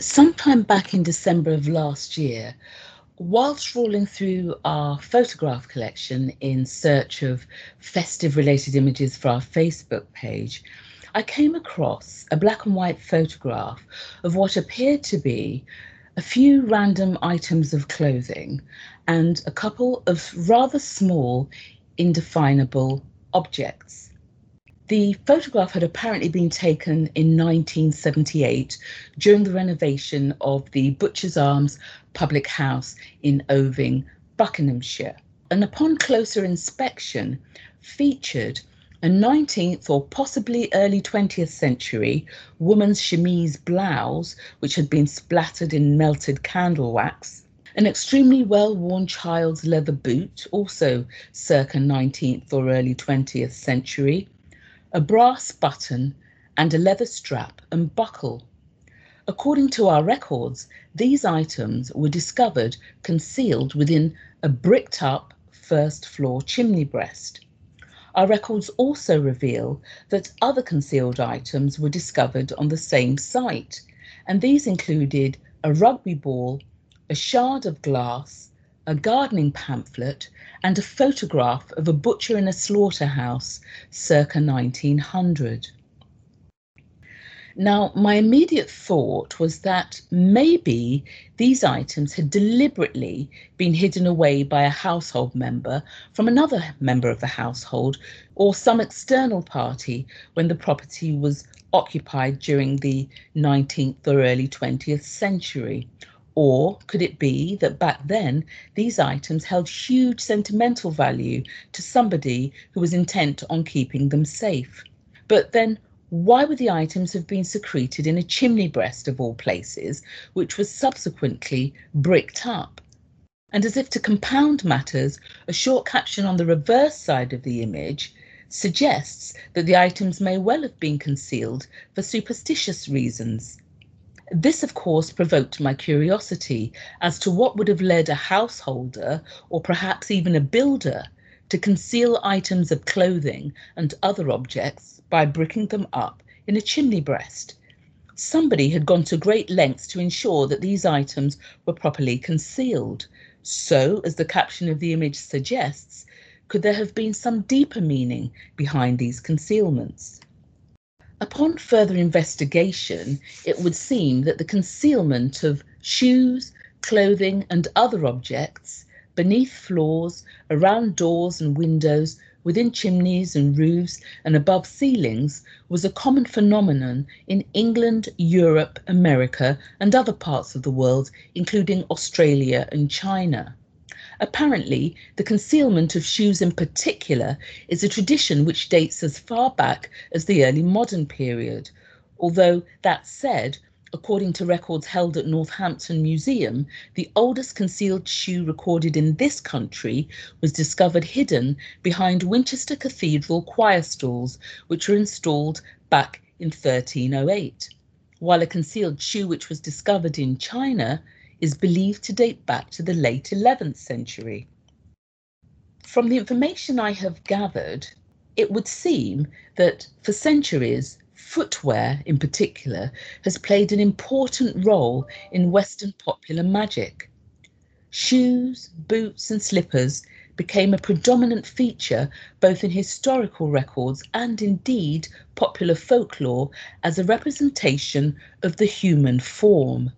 sometime back in December of last year, whilst rolling through our photograph collection in search of festive related images for our Facebook page, I came across a black and white photograph of what appeared to be a few random items of clothing and a couple of rather small, indefinable objects. The photograph had apparently been taken in 1978 during the renovation of the Butcher's Arms public house in Oving, Buckinghamshire, and upon closer inspection featured a 19th or possibly early 20th century woman's chemise blouse, which had been splattered in melted candle wax, an extremely well worn child's leather boot, also circa 19th or early 20th century, a brass button, and a leather strap and buckle. According to our records, these items were discovered concealed within a bricked up first floor chimney breast. Our records also reveal that other concealed items were discovered on the same site, and these included a rugby ball, a shard of glass, a gardening pamphlet, and a photograph of a butcher in a slaughterhouse circa 1900. Now, my immediate thought was that maybe these items had deliberately been hidden away by a household member from another member of the household or some external party when the property was occupied during the 19th or early 20th century, or could it be that back then these items held huge sentimental value to somebody who was intent on keeping them safe? But then why would the items have been secreted in a chimney breast of all places, which was subsequently bricked up? And as if to compound matters, a short caption on the reverse side of the image suggests that the items may well have been concealed for superstitious reasons. This, of course, provoked my curiosity as to what would have led a householder, or perhaps even a builder, to conceal items of clothing and other objects by bricking them up in a chimney breast. Somebody had gone to great lengths to ensure that these items were properly concealed. So, as the caption of the image suggests, could there have been some deeper meaning behind these concealments? Upon further investigation, it would seem that the concealment of shoes, clothing, and other objects beneath floors, around doors and windows, within chimneys and roofs, and above ceilings was a common phenomenon in England, Europe, America, and other parts of the world, including Australia and China. Apparently, the concealment of shoes in particular is a tradition which dates as far back as the early modern period. Although, that said, according to records held at Northampton Museum, the oldest concealed shoe recorded in this country was discovered hidden behind Winchester Cathedral choir stalls, which were installed back in 1308, while a concealed shoe which was discovered in China is believed to date back to the late 11th century. From the information I have gathered, it would seem that for centuries, footwear in particular has played an important role in Western popular magic. Shoes, boots, and slippers became a predominant feature both in historical records and indeed popular folklore as a representation of the human form.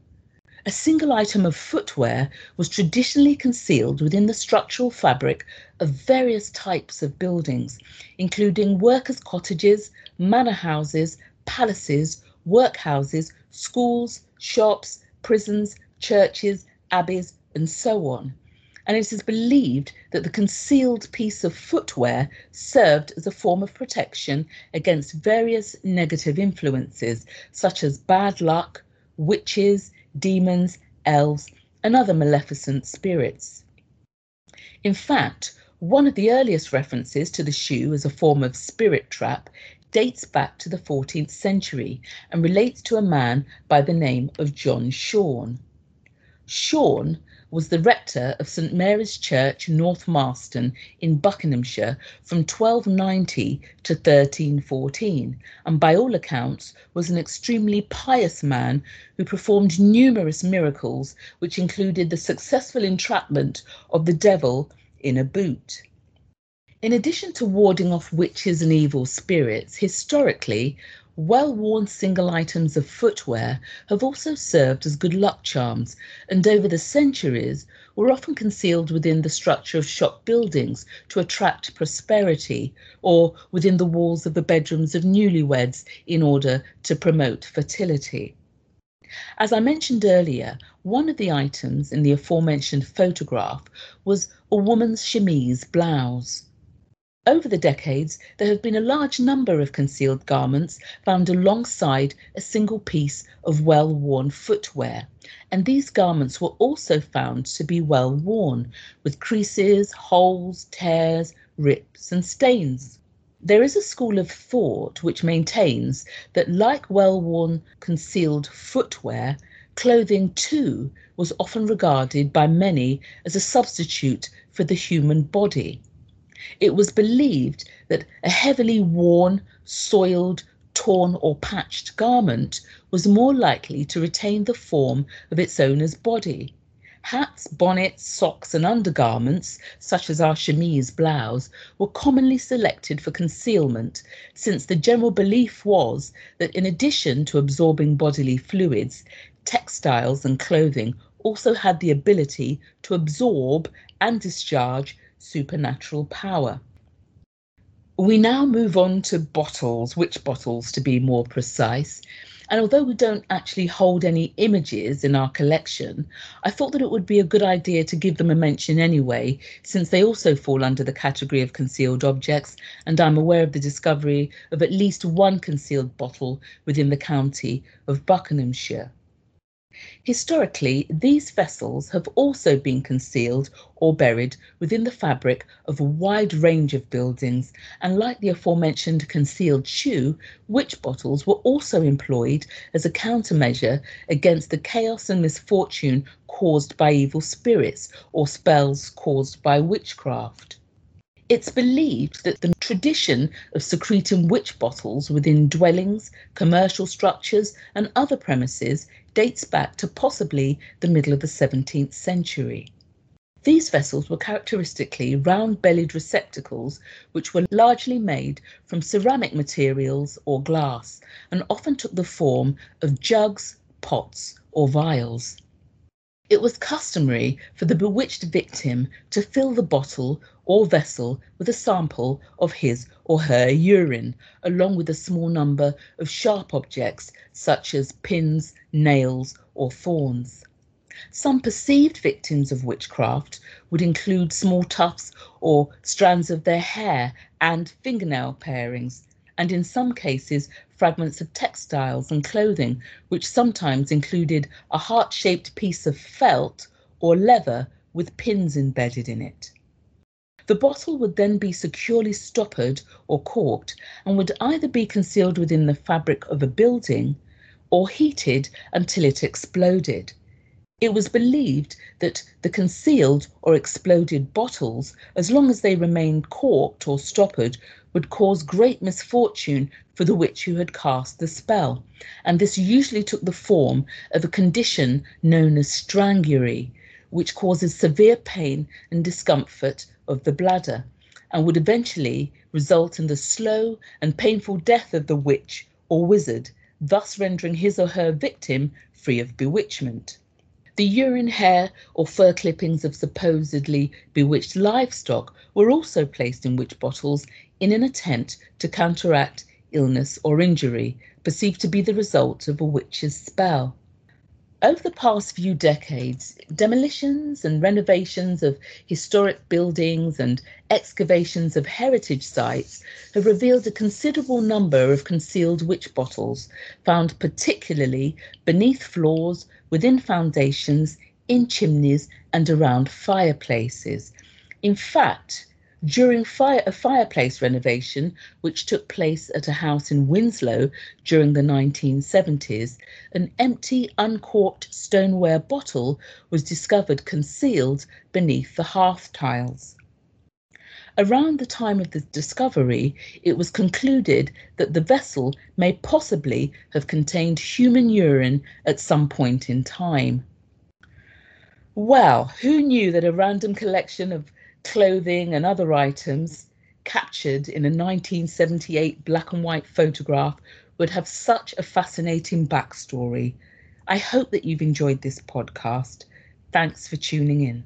A single item of footwear was traditionally concealed within the structural fabric of various types of buildings, including workers' cottages, manor houses, palaces, workhouses, schools, shops, prisons, churches, abbeys, and so on. And it is believed that the concealed piece of footwear served as a form of protection against various negative influences, such as bad luck, witches, demons, elves, and other maleficent spirits. In fact, one of the earliest references to the shoe as a form of spirit trap dates back to the 14th century and relates to a man by the name of John Schorn. Schorn was the rector of St Mary's Church, North Marston in Buckinghamshire from 1290 to 1314, and by all accounts was an extremely pious man who performed numerous miracles, which included the successful entrapment of the devil in a boot. In addition to warding off witches and evil spirits, historically, well worn single items of footwear have also served as good luck charms and over the centuries were often concealed within the structure of shop buildings to attract prosperity or within the walls of the bedrooms of newlyweds in order to promote fertility. As I mentioned earlier, one of the items in the aforementioned photograph was a woman's chemise blouse. Over the decades, there have been a large number of concealed garments found alongside a single piece of well worn footwear, and these garments were also found to be well worn, with creases, holes, tears, rips, and stains. There is a school of thought which maintains that, like well worn concealed footwear, clothing too was often regarded by many as a substitute for the human body. It was believed that a heavily worn, soiled, torn, or patched garment was more likely to retain the form of its owner's body. Hats, bonnets, socks, and undergarments, such as our chemise blouse, were commonly selected for concealment, since the general belief was that in addition to absorbing bodily fluids, textiles and clothing also had the ability to absorb and discharge supernatural power. We now move on to bottles, witch bottles to be more precise. And although we don't actually hold any images in our collection, I thought that it would be a good idea to give them a mention anyway, since they also fall under the category of concealed objects, and I'm aware of the discovery of at least one concealed bottle within the county of Buckinghamshire. Historically, these vessels have also been concealed or buried within the fabric of a wide range of buildings, and like the aforementioned concealed shoe, witch bottles were also employed as a countermeasure against the chaos and misfortune caused by evil spirits or spells caused by witchcraft. It's believed that the tradition of secreting witch bottles within dwellings, commercial structures, and other premises dates back to possibly the middle of the 17th century. These vessels were characteristically round bellied receptacles which were largely made from ceramic materials or glass and often took the form of jugs, pots, or vials. It was customary for the bewitched victim to fill the bottle or vessel with a sample of his or her urine, along with a small number of sharp objects such as pins, nails, or thorns. Some perceived victims of witchcraft would include small tufts or strands of their hair and fingernail parings, and in some cases fragments of textiles and clothing, which sometimes included a heart shaped piece of felt or leather with pins embedded in it. The bottle would then be securely stoppered or corked and would either be concealed within the fabric of a building or heated until it exploded. It was believed that the concealed or exploded bottles, as long as they remained corked or stoppered, would cause great misfortune for the witch who had cast the spell, and this usually took the form of a condition known as strangury, which causes severe pain and discomfort of the bladder, and would eventually result in the slow and painful death of the witch or wizard, thus rendering his or her victim free of bewitchment. The urine, hair, or fur clippings of supposedly bewitched livestock were also placed in witch bottles in an attempt to counteract illness or injury perceived to be the result of a witch's spell. Over the past few decades, demolitions and renovations of historic buildings and excavations of heritage sites have revealed a considerable number of concealed witch bottles, found particularly beneath floors, within foundations, in chimneys, and around fireplaces. In fact, During fire, a fireplace renovation, which took place at a house in Winslow during the 1970s, an empty, uncorked stoneware bottle was discovered concealed beneath the hearth tiles. Around the time of the discovery, it was concluded that the vessel may possibly have contained human urine at some point in time. Well, who knew that a random collection of clothing and other items captured in a 1978 black and white photograph would have such a fascinating backstory. I hope that you've enjoyed this podcast. Thanks for tuning in.